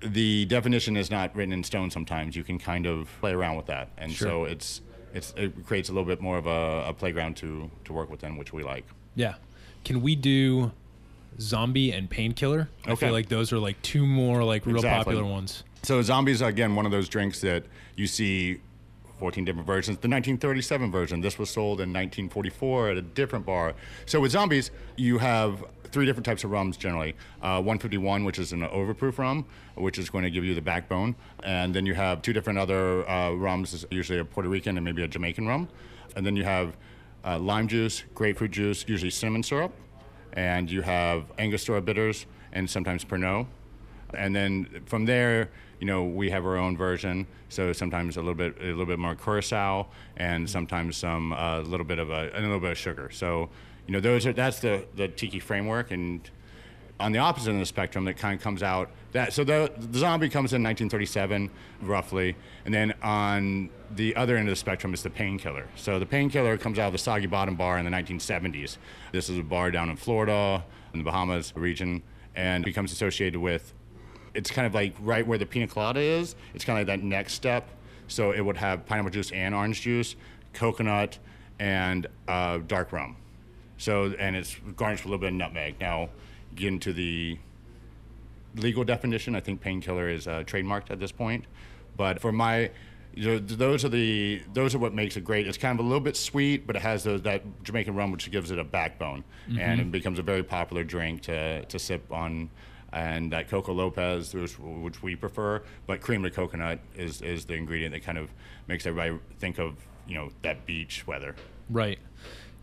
the definition is not written in stone sometimes you can kind of play around with that and Sure. so it's it's it creates a little bit more of a, a playground to to work within which we like Yeah. Can we do zombie and painkiller? I feel like those are like two more like real Exactly. popular ones. So zombies again one of those drinks that you see 14 different versions. The 1937 version, this was sold in 1944 at a different bar. So with zombies, you have three different types of rums generally. Uh, 151, which is an overproof rum, which is going to give you the backbone, and then you have two different other uh, rums, usually a Puerto Rican and maybe a Jamaican rum, and then you have uh, lime juice, grapefruit juice, usually cinnamon syrup, and you have Angostura bitters and sometimes Pernod. And then from there, you know, we have our own version. So sometimes a little bit, a little bit more curacao, and mm-hmm. sometimes some uh, a little bit of a, a little bit of sugar. So, you know, those are that's the the tiki framework. And on the opposite end of the spectrum, that kind of comes out that so the, the zombie comes in 1937 roughly, and then on the other end of the spectrum is the painkiller. So the painkiller comes out of the Soggy Bottom Bar in the 1970s. This is a bar down in Florida, in the Bahamas region, and becomes associated with. It's kind of like right where the pina colada is. It's kind of like that next step. So it would have pineapple juice and orange juice, coconut, and uh, dark rum. So and it's garnished with a little bit of nutmeg. Now, get into the legal definition. I think painkiller is uh, trademarked at this point. But for my, you know, those are the those are what makes it great. It's kind of a little bit sweet, but it has those that Jamaican rum, which gives it a backbone, and it becomes a very popular drink to to sip on. And that Coco Lopez, which, which we prefer, but cream of coconut is, is the ingredient that kind of makes everybody think of you know that beach weather. Right.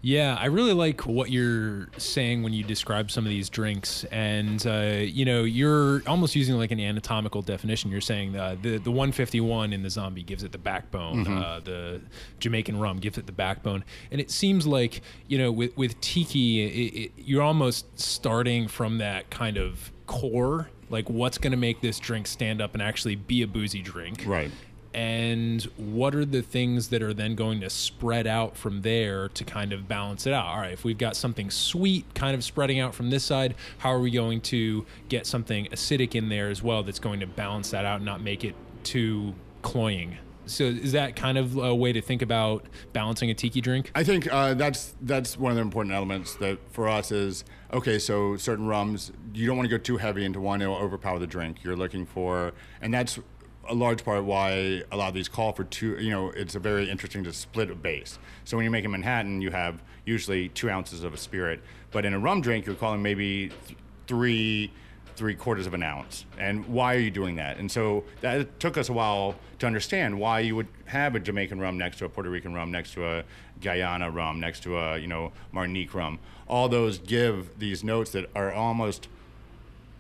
Yeah, I really like what you're saying when you describe some of these drinks, and uh, you know, you're almost using like an anatomical definition. You're saying uh, the the 151 in the zombie gives it the backbone, uh, the Jamaican rum gives it the backbone, and it seems like you know, with with tiki, it, it, you're almost starting from that kind of core, like what's going to make this drink stand up and actually be a boozy drink, Right. and what are the things that are then going to spread out from there to kind of balance it out? All right if we've got something sweet kind of spreading out from this side how are we going to get something acidic in there as well that's going to balance that out and not make it too cloying? So is that kind of a way to think about balancing a tiki drink? I think uh, that's that's one of the important elements that for us is okay. So certain rums, you don't want to go too heavy into one; it'll overpower the drink. You're looking for, and that's a large part why a lot of these call for two. You know, it's a very interesting to split a base. So when you make a Manhattan, you have usually two ounces of a spirit, but in a rum drink, you're calling maybe th- three three quarters of an ounce. And why are you doing that? And so that took us a while to understand why you would have a Jamaican rum next to a Puerto Rican rum, next to a Guyana rum, next to a you know Martinique rum. All those give these notes that are almost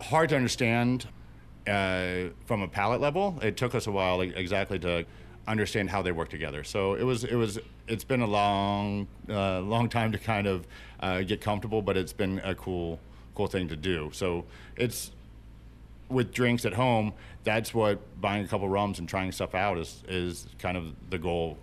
hard to understand uh, from a palate level. It took us a while exactly to understand how they work together. So it was it was it's been a long uh, long time to kind of uh, get comfortable, but it's been a cool cool thing to do. So it's with drinks at home. That's what buying a couple rums and trying stuff out is is kind of the goal.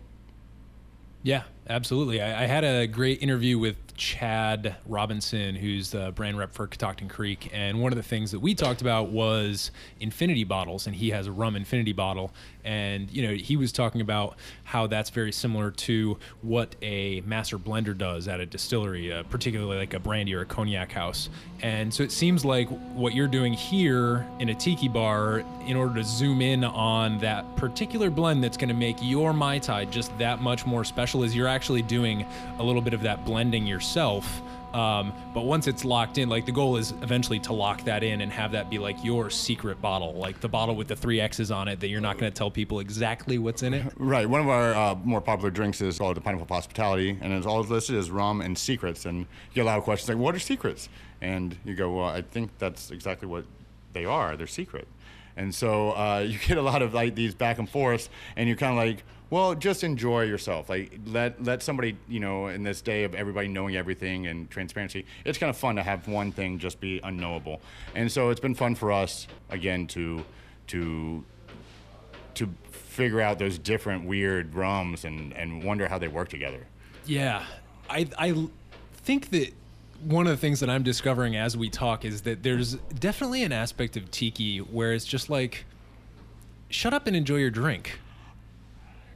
Yeah, absolutely. I, I had a great interview with Chad Robinson, who's the brand rep for Catoctin Creek, and one of the things that we talked about was infinity bottles, and he has a rum infinity bottle, and you know he was talking about how that's very similar to what a master blender does at a distillery, uh, particularly like a brandy or a cognac house, and so it seems like what you're doing here in a tiki bar, in order to zoom in on that particular blend that's going to make your mai tai just that much more special, is you're actually doing a little bit of that blending yourself. Um, but once it's locked in, like the goal is eventually to lock that in and have that be like your secret bottle, like the bottle with the three X's on it that you're not going to tell people exactly what's in it. <laughs> Right. One of our uh, more popular drinks is called the Pineapple Hospitality, and it's all listed as rum and secrets. And you get a lot of questions like, "What are secrets?" And you go, "Well, I think that's exactly what they are. They're secret." And so uh, <laughs> you get a lot of like these back and forths, and you're kind of like, "Well, just enjoy yourself. Like let let somebody, you know, in this day of everybody knowing everything and transparency, it's kind of fun to have one thing just be unknowable." And so it's been fun for us again to to to figure out those different weird rums and, and wonder how they work together. Yeah, I I think that one of the things that I'm discovering as we talk is that there's definitely an aspect of tiki where it's just like, shut up and enjoy your drink.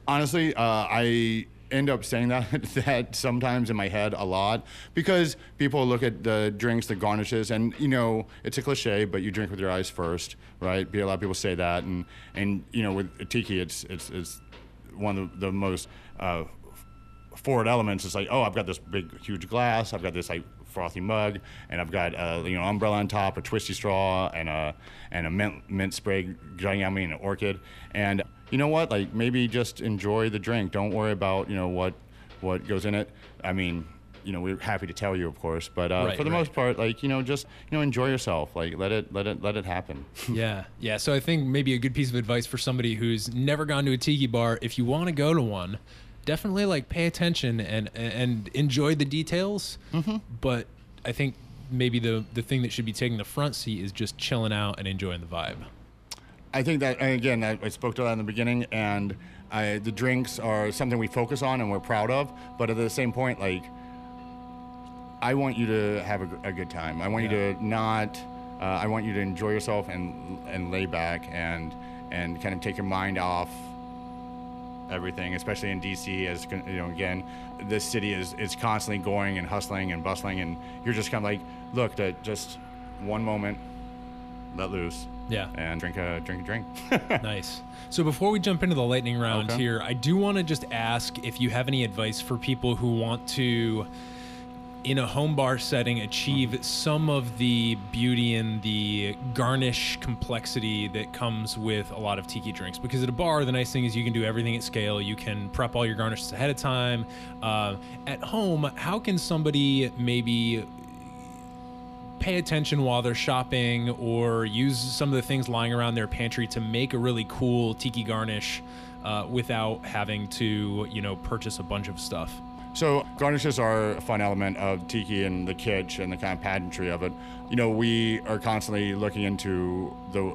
Honestly, uh, I end up saying that <laughs> that sometimes in my head a lot because people look at the drinks, the garnishes, and you know it's a cliche, but you drink with your eyes first, right? A lot of people say that, and and you know with tiki, it's it's, it's one of the most uh, forward elements. It's like, oh, I've got this big, huge glass. I've got this like frothy mug, and I've got uh, you know umbrella on top, a twisty straw, and a and a mint mint spray me and an orchid. And you know what? Like maybe just enjoy the drink. Don't worry about you know what what goes in it. I mean. You know, we're happy to tell you, of course, but uh, Right, for the right. most part, like you know, just you know, enjoy yourself. Like let it, let it, let it happen. <laughs> yeah, yeah. So I think maybe a good piece of advice for somebody who's never gone to a tiki bar, if you want to go to one, definitely like pay attention and and enjoy the details. Mm-hmm. But I think maybe the the thing that should be taking the front seat is just chilling out and enjoying the vibe. I think that, and again, I, I spoke to that in the beginning, and I, the drinks are something we focus on and we're proud of. But at the same point, like, I want you to have a good time. I want you to not. Uh, I want you to enjoy yourself and and lay back and and kind of take your mind off everything, especially in DC. As you know, again, this city is is constantly going and hustling and bustling, and you're just kind of like, look, that just one moment, let loose, Yeah. and drink a drink a drink. <laughs> nice. So before we jump into the lightning round Okay. here, I do want to just ask if you have any advice for people who want to, in a home bar setting, achieve some of the beauty and the garnish complexity that comes with a lot of tiki drinks. Because at a bar, the nice thing is you can do everything at scale. You can prep all your garnishes ahead of time. Uh, at home, how can somebody maybe pay attention while they're shopping or use some of the things lying around their pantry to make a really cool tiki garnish uh, without having to, you know, purchase a bunch of stuff. So garnishes are a fun element of tiki and the kitsch and the kind of pageantry of it. You know, we are constantly looking into the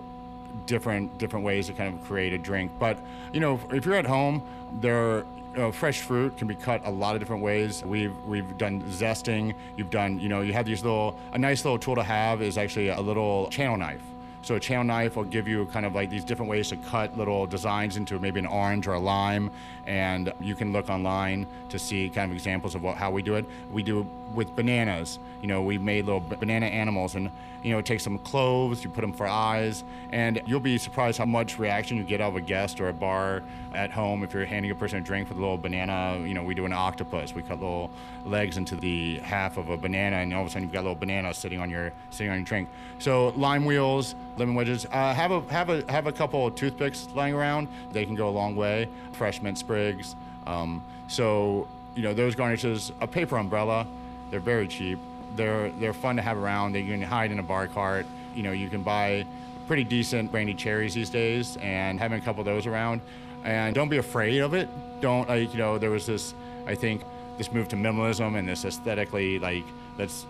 different different ways to kind of create a drink. But you know, if you're at home, there. Know, fresh fruit can be cut a lot of different ways. We've we've done zesting. You've done you know you have these little a nice little tool to have is actually a little channel knife. So a channel knife will give you kind of like these different ways to cut little designs into maybe an orange or a lime, and you can look online to see kind of examples of what, how we do it. We do it with bananas. You know, we made little banana animals, and you know, take some cloves, you put them for eyes, and you'll be surprised how much reaction you get out of a guest or a bar at home if you're handing a person a drink with a little banana. You know, we do an octopus. We cut little legs into the half of a banana, and all of a sudden you've got a little banana sitting on your sitting on your drink. So lime wheels, lemon wedges. Uh, have a have a have a couple of toothpicks lying around. They can go a long way. Fresh mint sprigs. Um, so you know those garnishes. A paper umbrella. They're very cheap. They're they're fun to have around. They can hide in a bar cart. You know you can buy pretty decent brandy cherries these days, and having a couple of those around. And don't be afraid of it. Don't like you know there was this I think this move to minimalism and this aesthetically like let's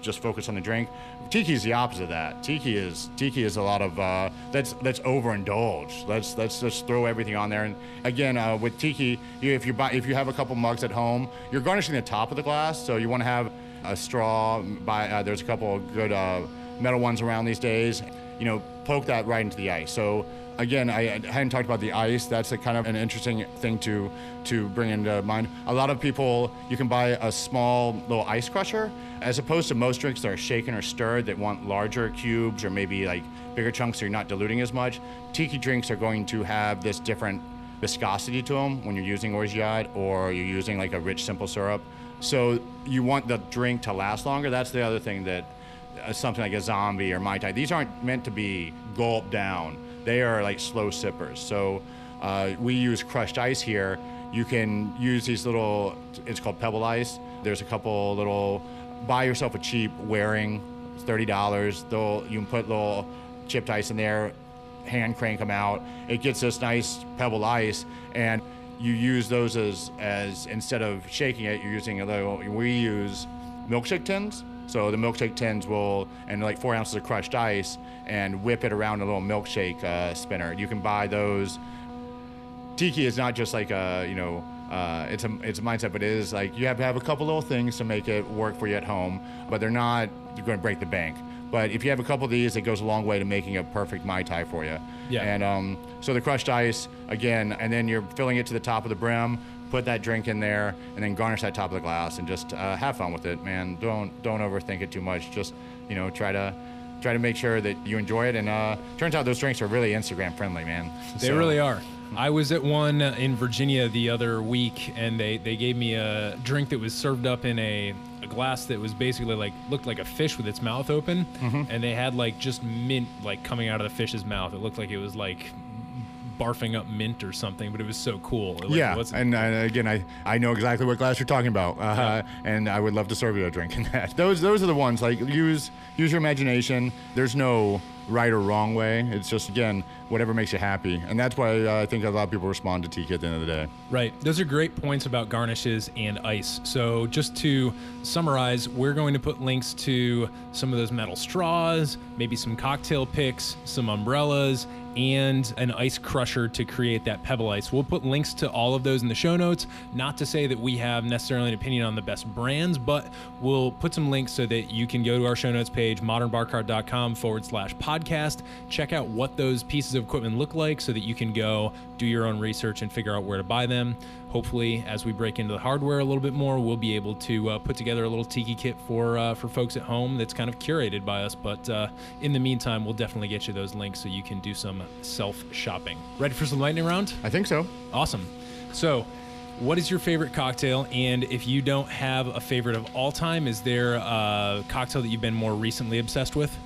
just focus on the drink. Tiki is the opposite of that. Tiki is tiki is a lot of uh, let's let's overindulge. Let's let's just throw everything on there. And again, uh, with tiki, you, if you buy if you have a couple mugs at home, you're garnishing the top of the glass, so you want to have a straw. By uh, there's a couple of good uh, metal ones around these days. You know, poke that right into the ice. So again, I, I hadn't talked about the ice. That's a kind of an interesting thing to to bring into mind. A lot of people, you can buy a small little ice crusher, as opposed to most drinks that are shaken or stirred that want larger cubes or maybe like bigger chunks, so you're not diluting as much. Tiki drinks are going to have this different viscosity to them when you're using orgeat or you're using like a rich simple syrup. So you want the drink to last longer. That's the other thing that uh, something like a zombie or mai tai. These aren't meant to be gulped down. They are like slow sippers. So uh, we use crushed ice here. You can use these little. It's called pebble ice. There's a couple little. Buy yourself a cheap Waring. It's thirty dollars. They'll you can put little chipped ice in there, hand crank them out. It gets this nice pebble ice, and you use those as as instead of shaking it, you're using a little. We use milkshake tins. So the milkshake tins will, and like four ounces of crushed ice, and whip it around a little milkshake uh, spinner. You can buy those. Tiki is not just like a, you know, uh, it's a it's a mindset, but it is like you have to have a couple little things to make it work for you at home, but they're not you're going to break the bank. But if you have a couple of these, it goes a long way to making a perfect mai tai for you. Yeah. And um, so the crushed ice again, and then you're filling it to the top of the brim. Put that drink in there, and then garnish that top of the glass, and just uh, have fun with it, man. Don't don't overthink it too much. Just you know, try to try to make sure that you enjoy it. And uh, turns out those drinks are really Instagram friendly, man. They So- really are. I was at one in Virginia the other week, and they, they gave me a drink that was served up in a, a glass that was basically like looked like a fish with its mouth open, Mm-hmm. and they had like just mint like coming out of the fish's mouth. It looked like it was like barfing up mint or something, but it was so cool. It, like, yeah, and uh, again, I, I know exactly what glass you're talking about, uh, and I would love to serve you a drink in that. <laughs> Those those are the ones like use use your imagination. There's no right or wrong way. It's just again whatever makes you happy, and that's why uh, I think a lot of people respond to tiki at the end of the day. Right. Those are great points about garnishes and ice. So, just to summarize, we're going to put links to some of those metal straws, maybe some cocktail picks, some umbrellas, and an ice crusher to create that pebble ice. We'll put links to all of those in the show notes. Not to say that we have necessarily an opinion on the best brands, but we'll put some links so that you can go to our show notes page, modernbarcart.com forward slash podcast, check out what those pieces of equipment look like so that you can go do your own research and figure out where to buy them. Hopefully, as we break into the hardware a little bit more, we'll be able to uh, put together a little tiki kit for uh, for folks at home that's kind of curated by us. But uh, in the meantime, we'll definitely get you those links so you can do some self shopping. Ready for some lightning round? I think so. Awesome. So, what is your favorite cocktail? And if you don't have a favorite of all time, is there a cocktail that you've been more recently obsessed with?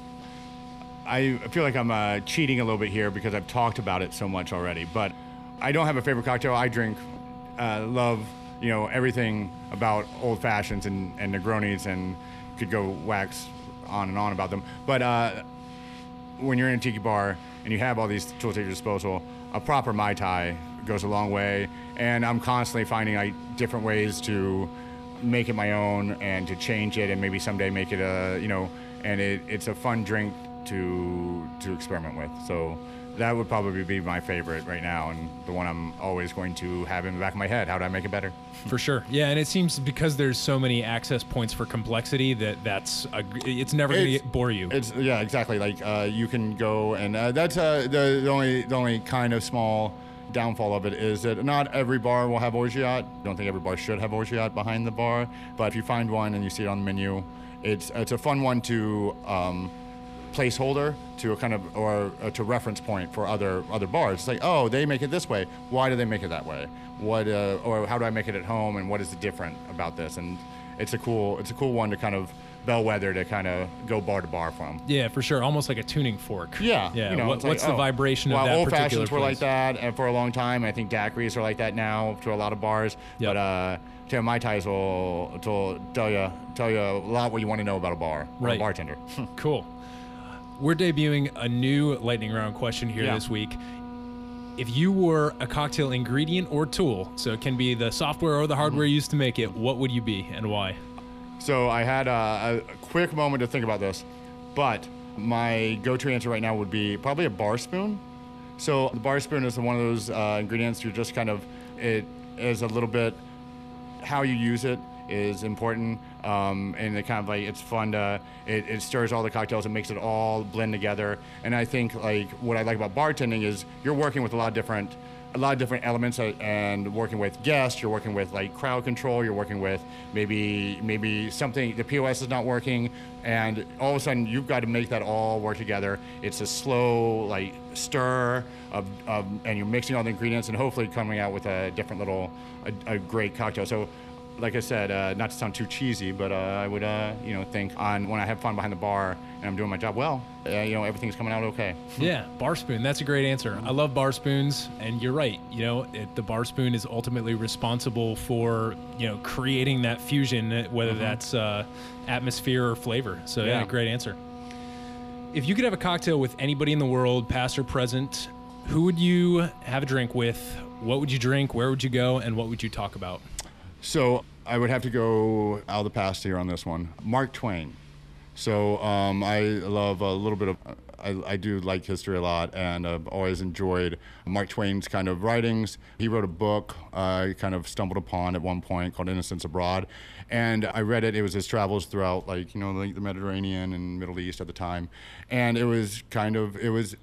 I feel like I'm uh, cheating a little bit here because I've talked about it so much already. But I don't have a favorite cocktail. I drink, uh, love, you know, everything about old fashions and, and Negronis and could go wax on and on about them. But uh, when you're in a tiki bar and you have all these tools at your disposal, a proper Mai Tai goes a long way. And I'm constantly finding like different ways to make it my own and to change it and maybe someday make it a, you know, and it, it's a fun drink to to experiment with. So that would probably be my favorite right now, and the one I'm always going to have in the back of my head. How do I make it better? <laughs> For sure. Yeah, and it seems because there's so many access points for complexity that that's a, it's never going to bore you. It's yeah, exactly. Like uh, you can go, and uh, that's uh, the, the only the only kind of small downfall of it is that not every bar will have orgeat. Don't think every bar should have orgeat behind the bar, but if you find one and you see it on the menu, it's it's a fun one to. Um, placeholder to a kind of or uh, to reference point for other other bars. It's like, oh, they make it this way. Why do they make it that way? What uh, or how do I make it at home? And what is the different about this? And it's a cool it's a cool one to kind of bellwether to kind of go bar to bar from. yeah, for sure. Almost like a tuning fork. Yeah, Yeah. You know, what- it's like, what's the oh, vibration well, of that old particular fashions were like that and for a long time. I think daiquiris are like that now to a lot of bars. Yep. But uh, Tail Mai Tais will, will tell you tell you a lot what you want to know about a bar Right. a bartender. <laughs> Cool. We're debuting a new lightning round question here Yeah. this week. If you were a cocktail ingredient or tool, so it can be the software or the hardware Mm-hmm. used to make it, what would you be and why? So I had a, a quick moment to think about this, but my go-to answer right now would be probably a bar spoon. So the bar spoon is one of those uh, ingredients you're just kind of it is a little bit how you use it is important um, and it kind of like it's fun to it, it stirs all the cocktails. And makes it all blend together. And i think like what i like about bartending is you're working with a lot of different a lot of different elements uh, and working with guests you're working with like crowd control you're working with maybe maybe something the pos is not working and all of a sudden you've got to make that all work together. It's a slow like stir of, of and you're mixing all the ingredients and hopefully coming out with a different little a, a great cocktail. So like I said, uh, not to sound too cheesy, but uh, I would, uh, you know, think on when I have fun behind the bar and I'm doing my job well, uh, you know, everything's coming out okay. Yeah, bar spoon. That's a great answer. I love bar spoons, and you're right. You know, it, the bar spoon is ultimately responsible for you know creating that fusion, uh, whether that's uh, atmosphere or flavor. So yeah. Yeah. great answer. If you could have a cocktail with anybody in the world, past or present, who would you have a drink with? What would you drink? Where would you go? And what would you talk about? So I would have to go out of the past here on this one. Mark Twain. So um, I love a little bit of. I, I do like history a lot, and I've always enjoyed Mark Twain's kind of writings. He wrote a book I kind of stumbled upon at one point called Innocents Abroad, and I read it. It was his travels throughout, like you know, the, the Mediterranean and Middle East at the time, and it was kind of it was.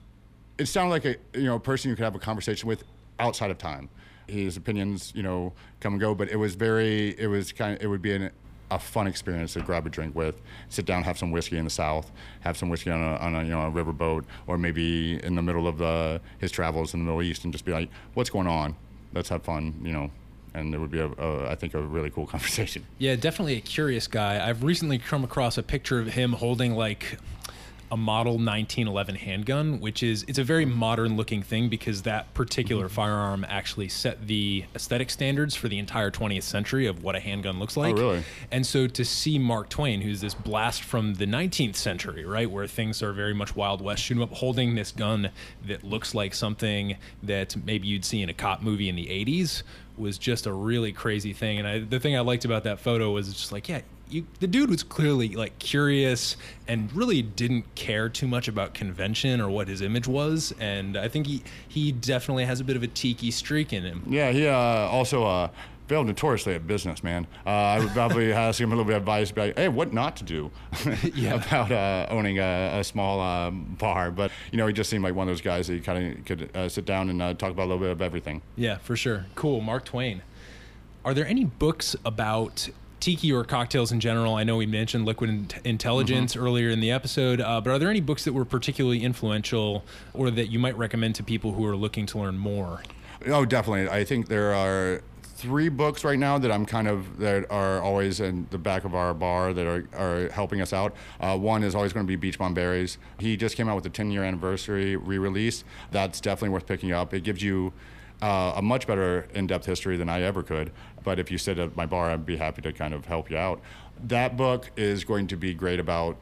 It sounded like a you know a person you could have a conversation with outside of time his opinions, you know, come and go. But it was very, it was kind of, it would be an, a fun experience to grab a drink with, sit down, have some whiskey in the South, have some whiskey on a, on a you know a riverboat, or maybe in the middle of the, his travels in the Middle East, and just be like, what's going on? Let's have fun, you know. And it would be, a, a, I think, a really cool <laughs> conversation. Yeah, definitely a curious guy. I've recently come across a picture of him holding like a model 1911 handgun, which is it's a very modern looking thing because that particular mm-hmm. firearm actually set the aesthetic standards for the entire 20th century of what a handgun looks oh, like. Oh, really? And so to see Mark Twain, who's this blast from the 19th century, right, where things are very much Wild West, shoot 'em up, holding this gun that looks like something that maybe you'd see in a cop movie in the 80s, was just a really crazy thing. And I, the thing I liked about that photo was just like, yeah. You, the dude was clearly like curious and really didn't care too much about convention or what his image was, and I think he he definitely has a bit of a tiki streak in him. Yeah, he uh, also uh, failed notoriously at business, man. Uh, I would probably <laughs> ask him a little bit of advice, like, hey, what not to do <laughs> about uh, owning a, a small um, bar. But, you know, he just seemed like one of those guys that you kind of could uh, sit down and uh, talk about a little bit of everything. Yeah, for sure. Cool. Mark Twain. Are there any books about tiki or cocktails in general? I know we mentioned Liquid Int- Intelligence earlier in the episode, uh, but are there any books that were particularly influential or that you might recommend to people who are looking to learn more? Oh, definitely. I think there are three books right now that I'm kind of that are always in the back of our bar that are, are helping us out. Uh, one is always going to be Beach Bum Berry's. He just came out with a 10 year anniversary re-release. That's definitely worth picking up. It gives you uh, a much better in-depth history than I ever could. But if you sit at my bar, I'd be happy to kind of help you out. That book is going to be great about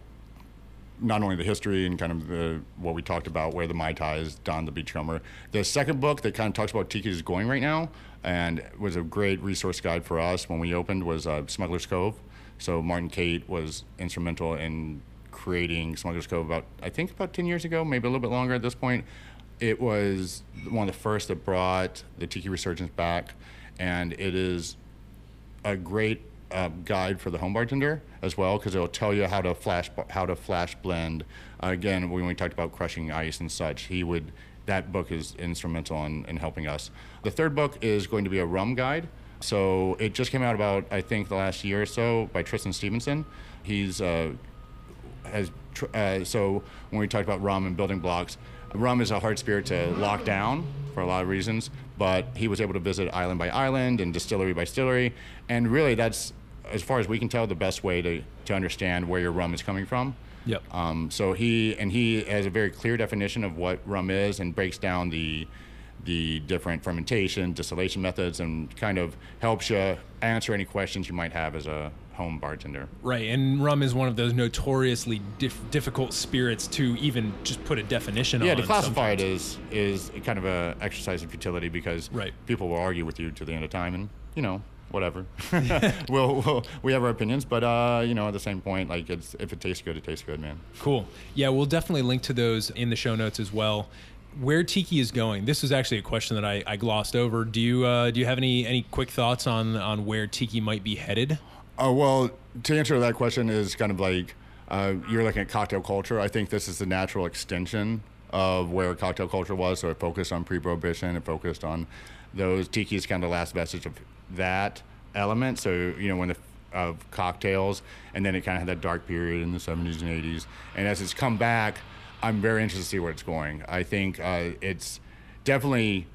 not only the history and kind of the what we talked about, where the Mai Tai is, Don the Beachcomber. The second book that kind of talks about Tiki is going right now, and was a great resource guide for us when we opened was uh, Smuggler's Cove. So Martin Cate was instrumental in creating Smuggler's Cove about, I think about 10 years ago, maybe a little bit longer at this point. It was one of the first that brought the tiki resurgence back, and it is a great uh, guide for the home bartender as well because it'll tell you how to flash how to flash blend. Uh, again, when we talked about crushing ice and such, he would that book is instrumental in, in helping us. The third book is going to be a rum guide. So it just came out about I think the last year or so by Tristan Stephenson. He's uh, has tr- uh, so when we talked about rum and building blocks, rum is a hard spirit to lock down for a lot of reasons. But he was able to visit island by island and distillery by distillery, and really that's as far as we can tell the best way to to understand where your rum is coming from. Yep. Um, so he and he has a very clear definition of what rum is and breaks down the the different fermentation, distillation methods, and kind of helps you answer any questions you might have as a home bartender. Right, and rum is one of those notoriously dif- difficult spirits to even just put a definition Yeah, on. Yeah, to classify it sometimes. is is kind of a exercise of futility because Right. people will argue with you to the end of time, and you know whatever. <laughs> we'll, we'll we have our opinions, but uh, you know at the same point, like it's if it tastes good, it tastes good, man. Cool. Yeah, we'll definitely link to those in the show notes as well. Where Tiki is going. This is actually a question that I, I glossed over. Do you uh, do you have any any quick thoughts on on where Tiki might be headed? Oh well, to answer that question is kind of like uh, you're looking at cocktail culture. I think this is the natural extension of where cocktail culture was. So it focused on pre-prohibition. It focused on those tiki is kind of last vestige of that element. So you know when the of cocktails, and then it kind of had that dark period in the 70s and 80s. And as it's come back, I'm very interested to see where it's going. I think uh, it's definitely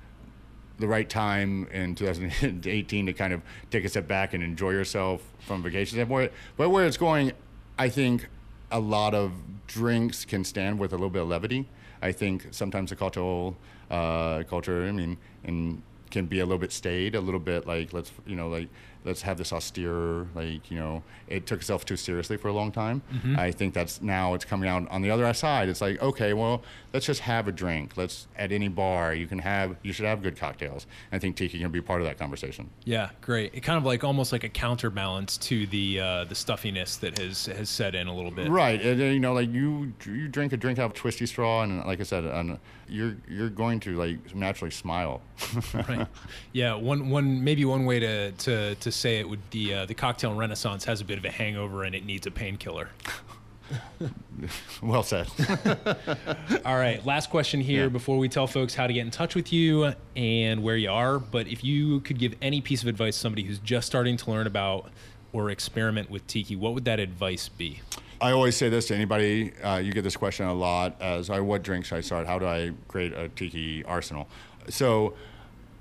the right time in 2018 to kind of take a step back and enjoy yourself from vacation standpoint. But where it's going, I think a lot of drinks can stand with a little bit of levity. I think sometimes the cocktail uh, culture, I mean, and can be a little bit staid, a little bit like let's you know like let's have this austere like you know it took itself too seriously for a long time. I think that's now it's coming out on the other side. It's like okay, well let's just have a drink. Let's at any bar you can have you should have good cocktails. I think tiki can be part of that conversation. Yeah, great. It kind of like almost like a counterbalance to the uh, the stuffiness that has has set in a little bit. Right, and, uh, you know, like you you drink a drink out of twisty straw, and like I said, and you're you're going to like naturally smile. <laughs> right. Yeah, one one maybe one way to to, to say it would be uh, the cocktail renaissance has a bit of a hangover and it needs a painkiller. <laughs> well said. <laughs> All right, last question here Yeah. before we tell folks how to get in touch with you and where you are. But if you could give any piece of advice to somebody who's just starting to learn about or experiment with tiki, what would that advice be? I always say this to anybody. Uh, you get this question a lot: as I, what drink should I start? How do I create a tiki arsenal? So,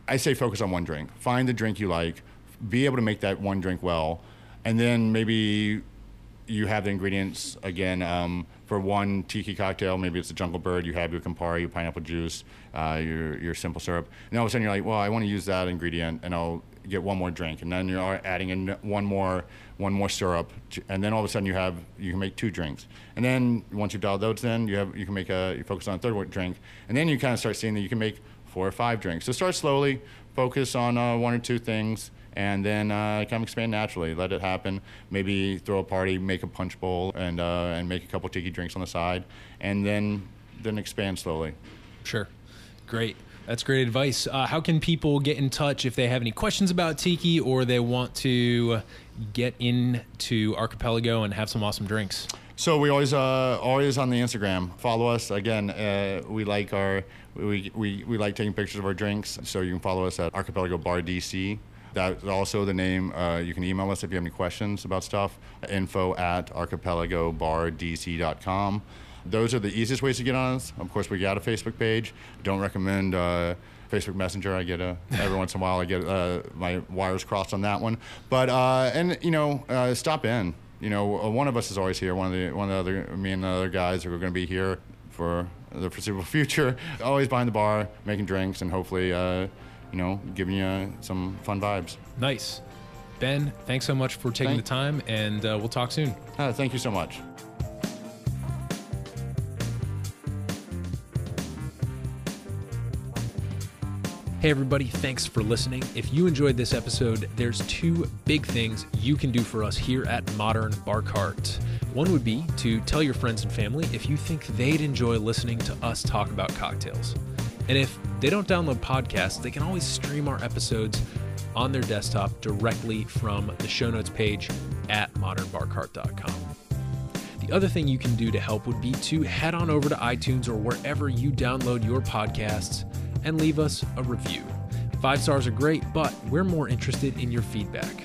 I say focus on one drink. Find the drink you like. Be able to make that one drink well, and then maybe you have the ingredients again um, for one tiki cocktail. Maybe it's a jungle bird. You have your Campari, your pineapple juice, uh, your your simple syrup. And all of a sudden you're like, well, I want to use that ingredient, and I'll get one more drink. And then you're adding in one more one more syrup, and then all of a sudden you have you can make two drinks. And then once you've dialed those in, you have you can make a you focus on a third drink, and then you kind of start seeing that you can make four or five drinks. So start slowly, focus on uh, one or two things and then uh, kind of expand naturally. Let it happen. Maybe throw a party, make a punch bowl, and uh, and make a couple tiki drinks on the side, and then then expand slowly. Sure. Great. That's great advice. Uh, how can people get in touch if they have any questions about Tiki or they want to get into Archipelago and have some awesome drinks? So we always uh, always on the Instagram. Follow us again. Uh, we like our we, we we like taking pictures of our drinks. So you can follow us at Archipelago Bar DC. That's also the name. Uh, you can email us if you have any questions about stuff. Info at archipelagobardc.com. Those are the easiest ways to get on us. Of course, we got a Facebook page. Don't recommend uh, Facebook Messenger. I get a every once in a while I get uh, my wires crossed on that one. But uh, and you know, uh, stop in. You know, uh, one of us is always here. One of the one of the other me and the other guys are going to be here for the foreseeable <laughs> future. Always behind the bar, making drinks, and hopefully, you know, giving you some fun vibes. Nice. Ben, thanks so much for taking Thank- the time, and uh, we'll talk soon. Uh, thank you so much. Hey, everybody, thanks for listening. If you enjoyed this episode, there's two big things you can do for us here at Modern Bar Cart. One would be to tell your friends and family if you think they'd enjoy listening to us talk about cocktails. And if they don't download podcasts, they can always stream our episodes on their desktop directly from the show notes page at modernbarcart.com. The other thing you can do to help would be to head on over to iTunes or wherever you download your podcasts and leave us a review. Five stars are great, but we're more interested in your feedback.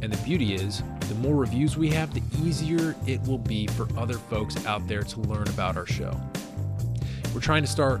And the beauty is, the more reviews we have, the easier it will be for other folks out there to learn about our show. We're trying to start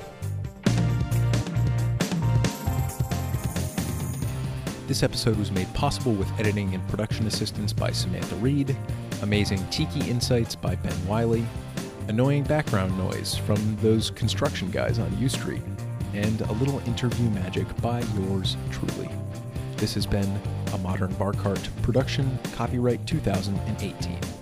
This episode was made possible with editing and production assistance by Samantha Reed, amazing tiki insights by Ben Wiley, annoying background noise from those construction guys on U Street, and a little interview magic by yours truly. This has been a Modern Bar Cart production, copyright 2018.